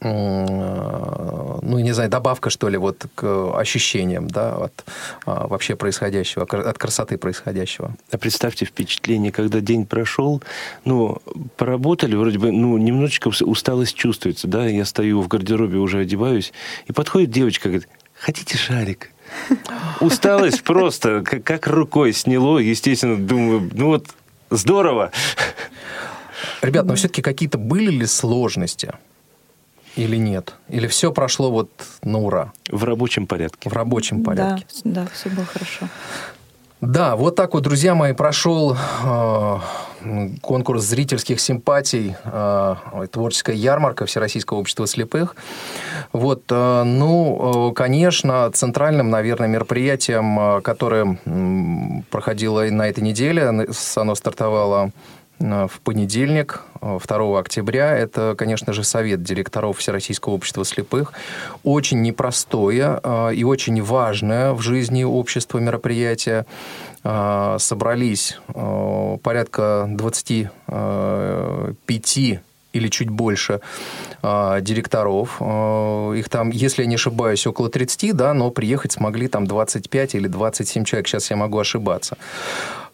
Speaker 3: ну, не знаю, добавка, что ли, вот к ощущениям, да, от а, вообще происходящего, от красоты происходящего.
Speaker 4: А представьте впечатление, когда день прошел, ну, поработали, вроде бы, ну, немножечко усталость чувствуется, да, я стою в гардеробе, уже одеваюсь, и подходит девочка, говорит, хотите шарик? [laughs] Усталость просто как, как рукой сняло. Естественно, думаю, ну вот здорово.
Speaker 3: Ребят, но все-таки какие-то были ли сложности? Или нет? Или все прошло вот на ура?
Speaker 4: В рабочем порядке.
Speaker 3: В рабочем порядке.
Speaker 5: Да, да, все было хорошо.
Speaker 3: Да, вот так вот, друзья мои, прошел э, конкурс зрительских симпатий, э, творческая ярмарка Всероссийского общества слепых. Вот, э, ну, э, конечно, центральным, наверное, мероприятием, э, которое э, проходило на этой неделе, оно стартовало в понедельник, 2 э, октября. Это, конечно же, Совет директоров Всероссийского общества слепых. Очень непростое э, и очень важное в жизни общества мероприятие. Собрались порядка 25 или чуть больше директоров. Их там, если я не ошибаюсь, около 30, да, но приехать смогли там 25 или 27 человек. Сейчас я могу ошибаться.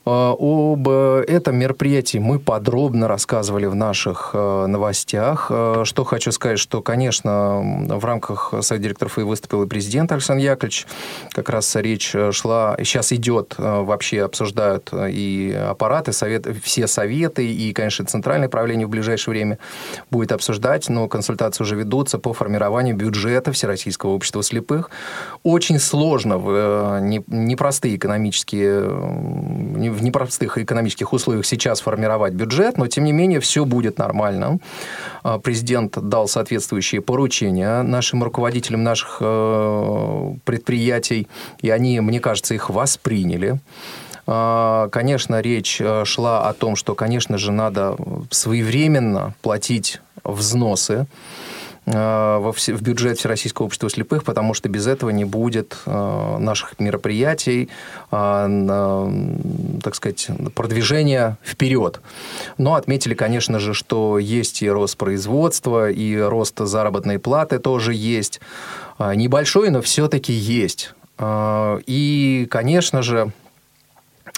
Speaker 3: А, об э, этом мероприятии мы подробно рассказывали в наших э, новостях. Э, что хочу сказать, что, конечно, в рамках Совета директоров и выступил и президент Александр Яковлевич. Как раз речь шла, сейчас идет, вообще обсуждают и аппараты, совет, все советы, и, конечно, центральное правление в ближайшее время будет обсуждать, но консультации уже ведутся по формированию бюджета Всероссийского общества слепых. Очень сложно непростые экономические, в непростых экономических условиях сейчас формировать бюджет, но тем не менее все будет нормально. А, президент дал соответствующие поручения нашим руководителям наших э, предприятий, и они, мне кажется, их восприняли. А, конечно, речь э, шла о том, что, конечно же, надо своевременно платить взносы Э, в бюджет Всероссийского общества слепых, потому что без этого не будет э, наших мероприятий, э, так сказать, продвижения вперед. Но отметили, конечно же, что есть и рост производства, и рост заработной платы тоже есть. Небольшой, но все-таки есть. И, конечно же,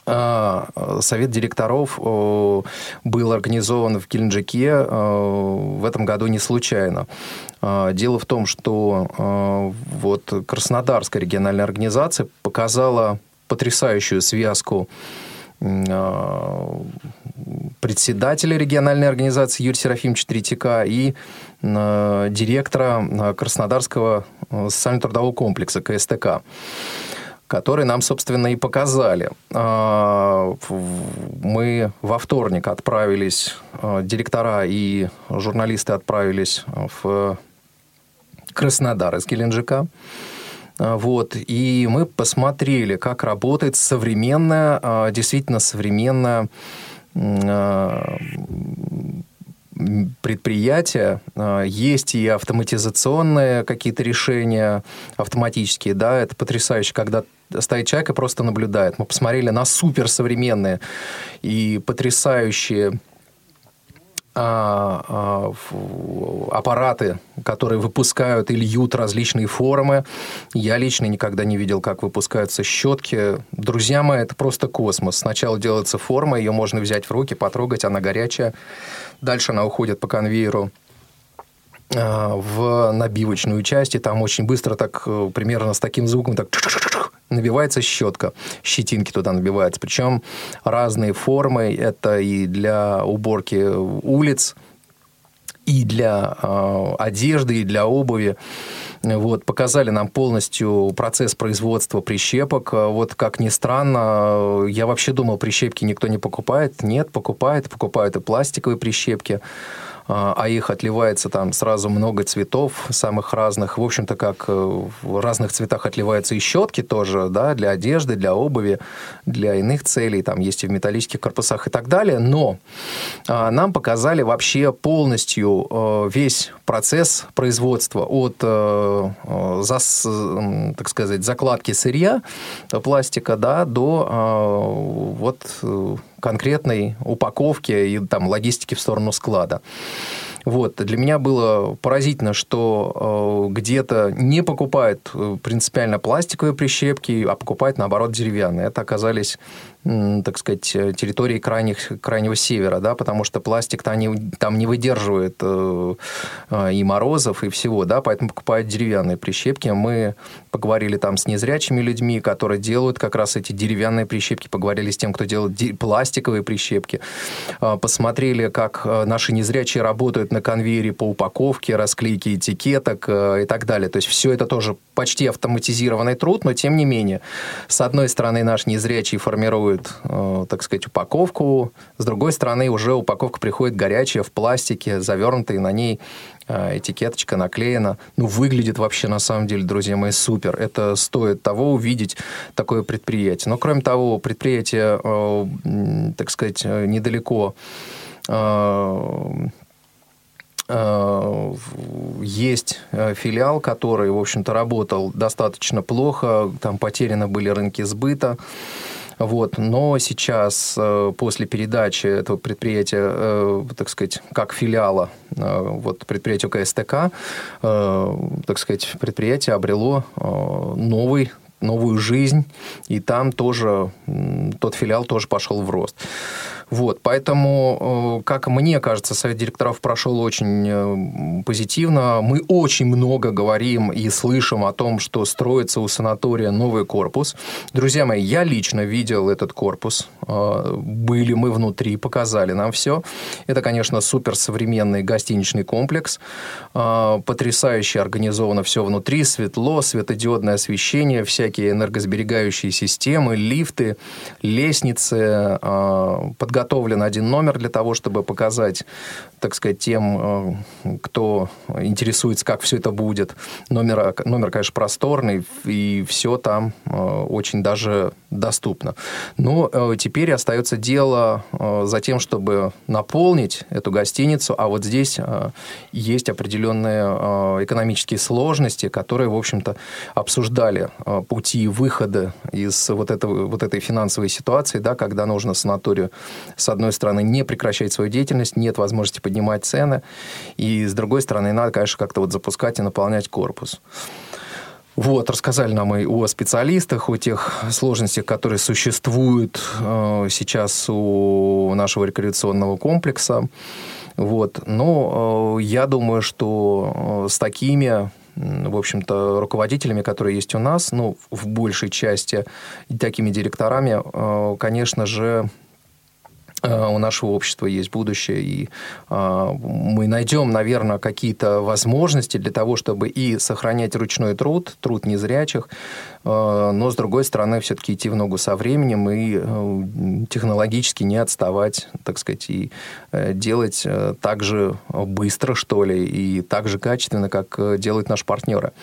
Speaker 3: совет директоров был организован в Геленджике в этом году не случайно. А, дело в том, что вот Краснодарская региональная организация показала потрясающую связку председателя региональной организации Юрия Серафимовича Третьяка и директора Краснодарского социально-трудового комплекса КСТК которые нам, собственно, и показали. А, мы во вторник отправились, а, директора и журналисты отправились в Краснодар из Геленджика. А, вот, и мы посмотрели, как работает современная, действительно современная предприятия, есть и автоматизационные какие-то решения автоматические, да, это потрясающе, когда стоит человек и просто наблюдает. Мы посмотрели на суперсовременные и потрясающие а, а, аппараты, которые выпускают и льют различные формы. Я лично никогда не видел, как выпускаются щетки. Друзья мои, это просто космос. Сначала делается форма, ее можно взять в руки, потрогать, она горячая. Дальше она уходит по конвейеру а, в набивочную часть, и там очень быстро так, э, примерно с таким звуком, так набивается щетка, щетинки туда набиваются. Причем разные формы, это и для уборки улиц, и для э, одежды, и для обуви. Вот, показали нам полностью процесс производства прищепок. Вот, как ни странно, я вообще думал, прищепки никто не покупает. Нет, покупает. Покупают и пластиковые прищепки. А, а их отливается там сразу много цветов, самых разных. В общем-то, как э, в разных цветах отливаются и щетки тоже, да, для одежды, для обуви, для иных целей. Там есть и в металлических корпусах и так далее. Но а, нам показали вообще полностью э, весь процесс производства от, э, так сказать, закладки сырья пластика, да, до вот конкретной упаковки и там логистики в сторону склада. Вот. Для меня было поразительно, что где-то не покупают принципиально пластиковые прищепки, а покупают, наоборот, деревянные. Это оказались так сказать, территории крайних, крайнего севера, да, потому что пластик там не, там не выдерживает э, и морозов, и всего, да, поэтому покупают деревянные прищепки. Мы поговорили там с незрячими людьми, которые делают как раз эти деревянные прищепки, поговорили с тем, кто делает пластиковые прищепки, посмотрели, как э, наши незрячие работают на конвейере по упаковке, расклейке этикеток э, и так далее. То есть все это тоже почти автоматизированный труд, но тем не менее, с одной стороны, наш незрячий формирует, э, так сказать, упаковку, с другой стороны, уже упаковка приходит горячая в пластике, завернутый на ней Э, этикеточка наклеена. Ну, выглядит вообще, на самом деле, друзья мои, супер. Это стоит того увидеть такое предприятие. Но, кроме того, предприятие, э, так сказать, недалеко есть филиал, который, в общем-то, работал достаточно плохо, там потеряны были рынки сбыта. Вот. Но сейчас, э, после передачи этого предприятия, э, так сказать, как филиала э, вот, предприятию КСТК, так сказать, предприятие обрело новый новую жизнь, и там тоже тот филиал тоже пошел в рост. Вот, поэтому, э, как мне кажется, совет директоров прошел очень э, позитивно. Мы очень много говорим и слышим о том, что строится у санатория новый корпус. Друзья мои, я лично видел этот корпус. Э, были мы внутри, показали нам все. Это, конечно, суперсовременный гостиничный комплекс. Потрясающе организовано все внутри. Светло, светодиодное освещение, всякие энергосберегающие системы, лифты, лестницы, подготовка подготовлен один номер для того, чтобы показать, так сказать, тем, э, кто интересуется, как все это будет. Номер, номер конечно, просторный, и все там э, очень даже доступно. Но э, теперь остается дело за тем, чтобы наполнить эту гостиницу, а вот здесь есть определенные экономические сложности, которые, в общем-то, обсуждали пути выхода из вот, этого, вот этой финансовой ситуации, да, когда нужно санаторию с одной стороны, не прекращать свою деятельность, нет возможности поднимать цены, и с другой стороны, надо, конечно, как-то вот запускать и наполнять корпус. Вот, рассказали нам и о специалистах, о тех сложностях, которые существуют э, сейчас у нашего рекреационного комплекса. Вот. Но э, я думаю, что э, с такими в общем-то, руководителями, которые есть у нас, ну, в большей части, такими директорами, э, конечно же, у нашего общества есть будущее, и э, мы найдем, наверное, какие-то возможности для того, чтобы и сохранять ручной труд, труд незрячих, э, но, с другой стороны, все-таки идти в ногу со временем и технологически не отставать, так сказать, и делать так же быстро, что ли, и так же качественно, как делают наши партнеры.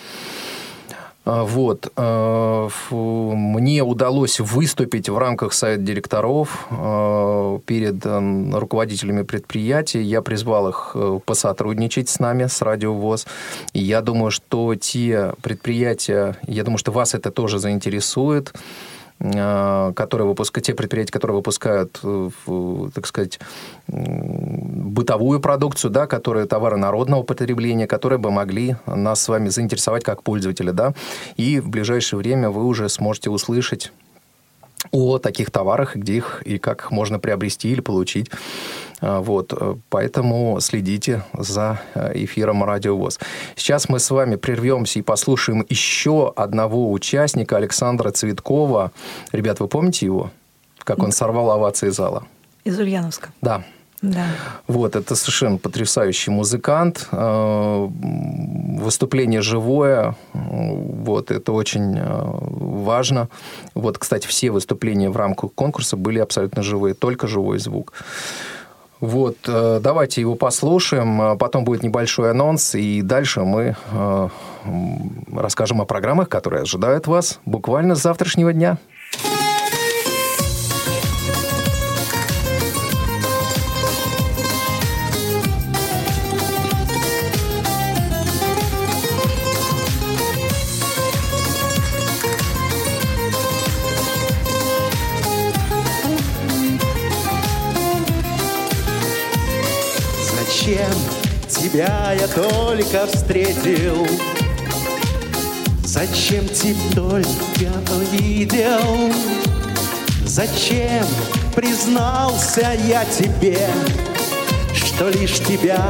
Speaker 3: А, вот. А, мне удалось выступить в рамках совета директоров а, перед руководителями предприятий. Я призвал их э, посотрудничать с нами, с Радио ВОЗ. И я думаю, что те предприятия, я думаю, что вас это тоже заинтересует, Э, которые выпускают, те предприятия, которые выпускают, э, так сказать, бытовую продукцию, да, которые товары народного потребления, которые бы могли нас с вами заинтересовать как пользователя, да, и в ближайшее время вы уже сможете услышать о таких товарах, где их и как их можно приобрести или получить. А, вот, поэтому следите за э, эфиром Радио ВОЗ. Сейчас мы с вами прервемся и послушаем еще одного участника, Александра Цветкова. Ребят, вы помните его? Как он сорвал овации зала?
Speaker 5: Из Ульяновска.
Speaker 3: Да,
Speaker 5: да.
Speaker 3: Вот, это совершенно потрясающий музыкант. Э, выступление живое. Вот, это очень э, важно. Вот, кстати, все выступления в рамках конкурса были абсолютно живые, только живой звук. Вот, э, давайте его послушаем, потом будет небольшой анонс, и дальше мы расскажем о программах, которые ожидают вас буквально с завтрашнего дня.
Speaker 7: Я только встретил. Зачем тебя увидел Зачем признался я тебе Что лишь тебя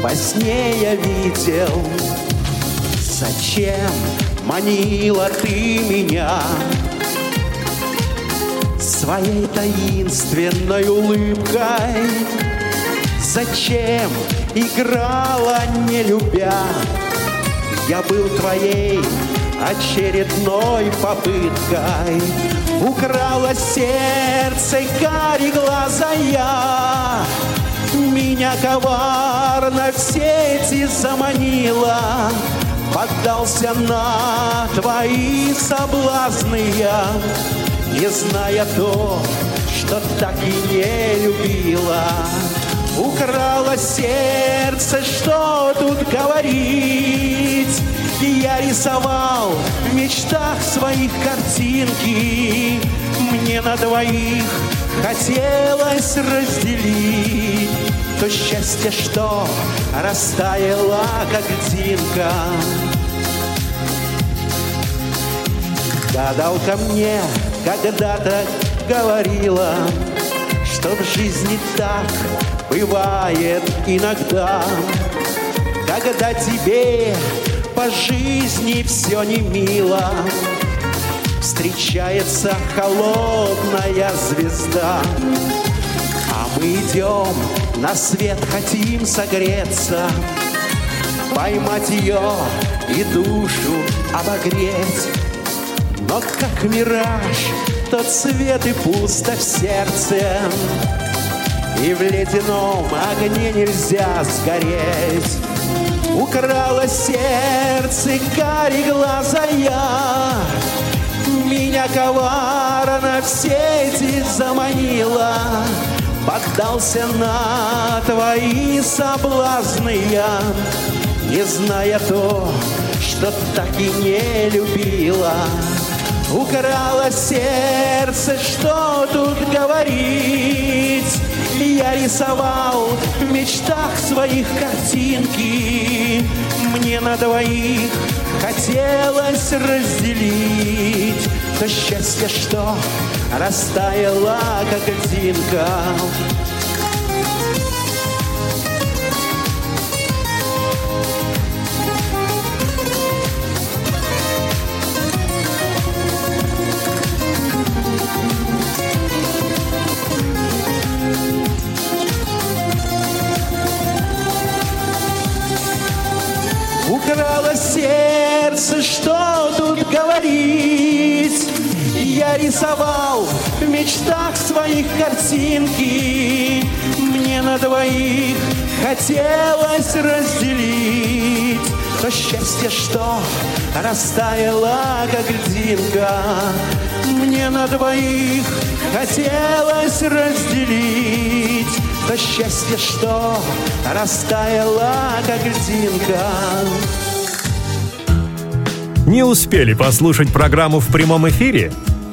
Speaker 7: во сне я видел? Зачем манила ты меня Своей таинственной улыбкой? Зачем играла, не любя. Я был твоей очередной попыткой. Украла сердце кари глаза я. Меня коварно в сети заманила. Поддался на твои соблазны я Не зная то, что так и не любила Украла сердце, что тут говорить. Я рисовал в мечтах своих картинки. Мне на двоих хотелось разделить То счастье, что растаяло, как льдинка Гадалка мне когда-то говорила Что в жизни так бывает иногда. Когда тебе по жизни все не мило. Встречается холодная звезда. А мы идем на свет, хотим согреться. Поймать ее и душу обогреть. Но как мираж, тот свет и пусто в сердце. И в ледяном огне нельзя сгореть. Украла сердце кари глаза я. Меня коварно в сети заманила Поддался на твои соблазны я Не зная то, что так и не любила Украла сердце, что тут говорить. Я рисовал в мечтах своих картинки. Мне на двоих хотелось разделить. То счастье, что растаяло, как льдинка Рисовал в мечтах своих картинки Мне на двоих хотелось разделить То счастье, что растаяло, как льдинка Мне на двоих хотелось разделить то счастье, что растаяло, как льдинка.
Speaker 1: Не успели послушать программу в прямом эфире?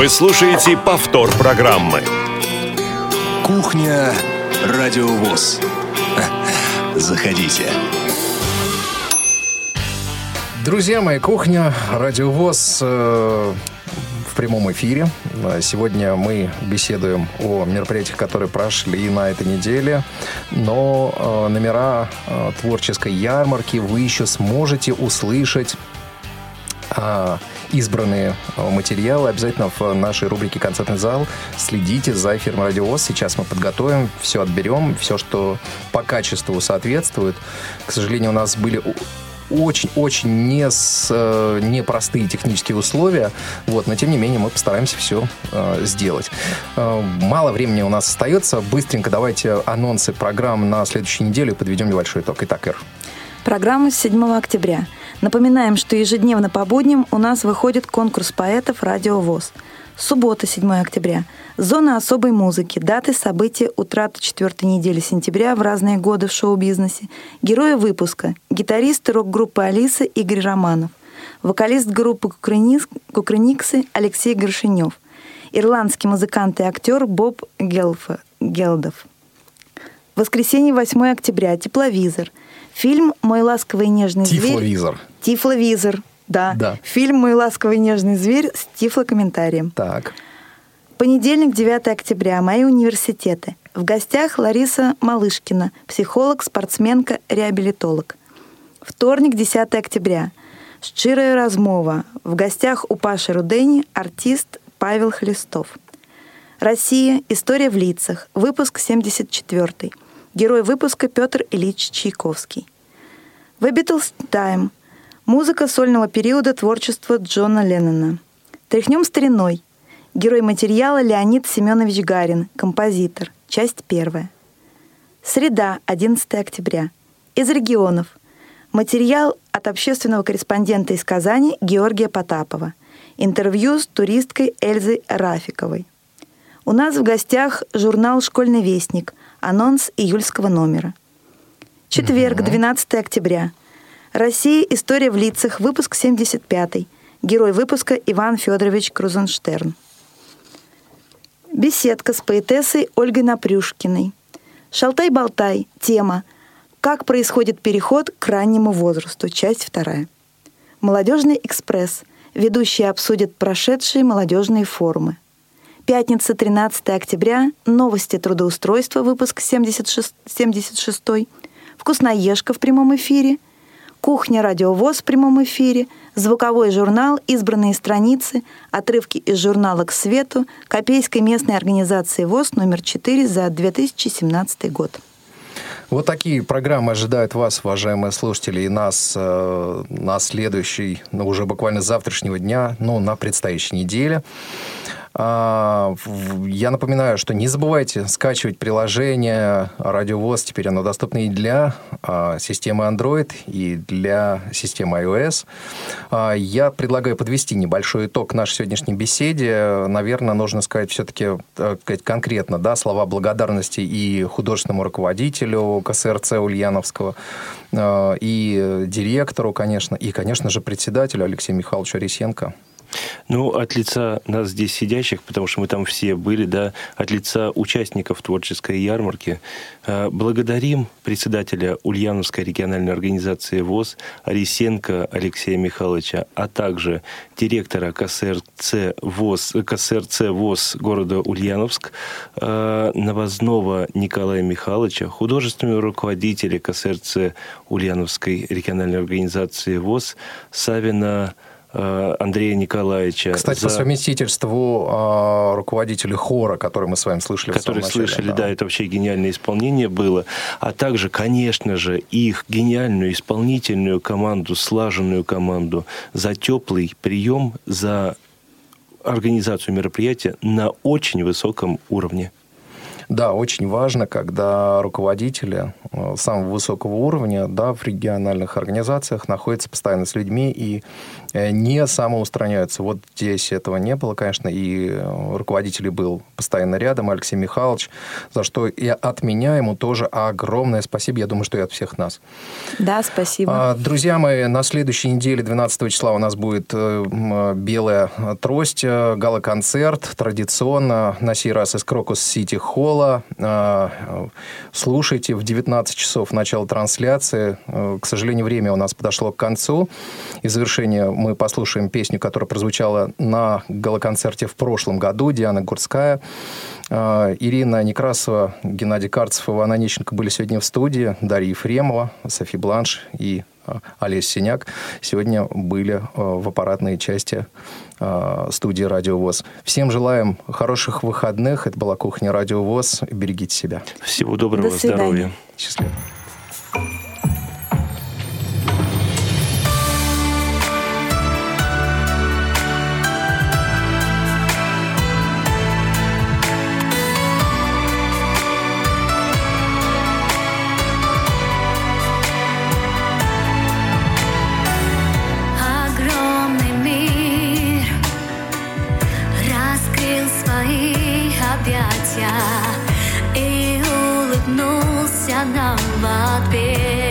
Speaker 1: Вы слушаете повтор программы.
Speaker 2: Кухня Радиовоз. [laughs] Заходите.
Speaker 3: Друзья мои, кухня, радиовоз э, в прямом эфире. Сегодня мы беседуем о мероприятиях, которые прошли на этой неделе. Но э, номера э, творческой ярмарки вы еще сможете услышать а, избранные материалы обязательно в нашей рубрике «Концертный зал». Следите за эфиром «Радиовоз». Сейчас мы подготовим, все отберем, все, что по качеству соответствует. К сожалению, у нас были очень-очень не с, э, непростые технические условия, вот, но тем не менее мы постараемся все э, сделать. Э, мало времени у нас остается, быстренько давайте анонсы программ на следующей неделе и подведем небольшой итог. Итак, Эр.
Speaker 5: Программа с 7 октября. Напоминаем, что ежедневно по будням у нас выходит конкурс поэтов «Радио ВОЗ». Суббота, 7 октября. Зона особой музыки. Даты, события, утрата четвертой недели сентября в разные годы в шоу-бизнесе. Герои выпуска. Гитаристы рок-группы «Алиса» Игорь Романов. Вокалист группы «Кукрыниксы» Алексей Горшинев. Ирландский музыкант и актер Боб Гелфа, Гелдов. Воскресенье, 8 октября. Тепловизор. Фильм «Мой ласковый и нежный зверь».
Speaker 3: Тифловизор.
Speaker 5: Тифловизор. Да.
Speaker 3: Да.
Speaker 5: Фильм «Мой ласковый и нежный зверь» с тифлокомментарием.
Speaker 3: Так.
Speaker 5: Понедельник, 9 октября. Мои университеты. В гостях Лариса Малышкина, психолог, спортсменка, реабилитолог. Вторник, 10 октября. Щирая размова. В гостях у Паши Рудени артист Павел Хлестов. Россия. История в лицах. Выпуск 74. Герой выпуска Петр Ильич Чайковский. The Beatles Time. Музыка сольного периода творчества Джона Леннона. Тряхнем стариной. Герой материала Леонид Семенович Гарин, композитор. Часть первая. Среда, 11 октября. Из регионов. Материал от общественного корреспондента из Казани Георгия Потапова. Интервью с туристкой Эльзой Рафиковой. У нас в гостях журнал «Школьный вестник», анонс июльского номера. Четверг, 12 октября. Россия. История в лицах. Выпуск 75. Герой выпуска Иван Федорович Крузенштерн. Беседка с поэтессой Ольгой Напрюшкиной. Шалтай-болтай. Тема «Как происходит переход к раннему возрасту». Часть вторая. Молодежный экспресс. Ведущие обсудят прошедшие молодежные форумы. Пятница, 13 октября. Новости трудоустройства. Выпуск 76. 76 Вкусноежка в прямом эфире – Кухня «Радиовоз» в прямом эфире, звуковой журнал, избранные страницы, отрывки из журнала «К свету» Копейской местной организации ВОЗ номер 4 за 2017 год.
Speaker 3: Вот такие программы ожидают вас, уважаемые слушатели, и нас э, на следующий, ну, уже буквально завтрашнего дня, ну, на предстоящей неделе. А, я напоминаю, что не забывайте скачивать приложение Радиовоз. Теперь оно доступно и для а, системы Android, и для системы iOS. А, я предлагаю подвести небольшой итог нашей сегодняшней беседе. Наверное, нужно сказать все-таки э, конкретно да, слова благодарности и художественному руководителю КСРЦ Ульяновского, и директору, конечно, и, конечно же, председателю Алексею Михайловичу Арисенко.
Speaker 4: Ну, от лица нас здесь сидящих, потому что мы там все были, да, от лица участников творческой ярмарки, э, благодарим председателя Ульяновской региональной организации ВОЗ Арисенко Алексея Михайловича, а также директора КСРЦ ВОЗ, КСРЦ ВОЗ города Ульяновск э, Новознова Николая Михайловича, художественного руководителя КСРЦ Ульяновской региональной организации ВОЗ Савина Э, Андрея Николаевича.
Speaker 3: Кстати, за... по совместительству э, руководителя хора, который мы с вами слышали
Speaker 4: Который слышали, да. да, это вообще гениальное исполнение было. А также, конечно же, их гениальную исполнительную команду, слаженную команду за теплый прием, за организацию мероприятия на очень высоком уровне.
Speaker 3: Да, очень важно, когда руководители э, самого высокого уровня да, в региональных организациях находятся постоянно с людьми и э, не самоустраняются. Вот здесь этого не было, конечно, и э, руководитель был постоянно рядом, Алексей Михайлович, за что и от меня ему тоже огромное спасибо, я думаю, что и от всех нас.
Speaker 5: Да, спасибо.
Speaker 3: А, друзья мои, на следующей неделе, 12 числа, у нас будет «Белая трость», гала-концерт, традиционно, на сей раз из Крокус Сити Холла. А, слушайте в 19 часов начало трансляции. К сожалению, время у нас подошло к концу. И завершение мы послушаем песню, которая прозвучала на галоконцерте в прошлом году. Диана Гурская. А, Ирина Некрасова, Геннадий Карцев, Иван Онищенко были сегодня в студии. Дарья Ефремова, Софи Бланш и Олесь Синяк сегодня были в аппаратной части Э, студии «Радио ВОЗ». Всем желаем хороших выходных. Это была «Кухня Радио ВОЗ». Берегите себя.
Speaker 4: Всего доброго, До здоровья.
Speaker 3: Счастливо.
Speaker 8: Объятия И улыбнулся нам в ответ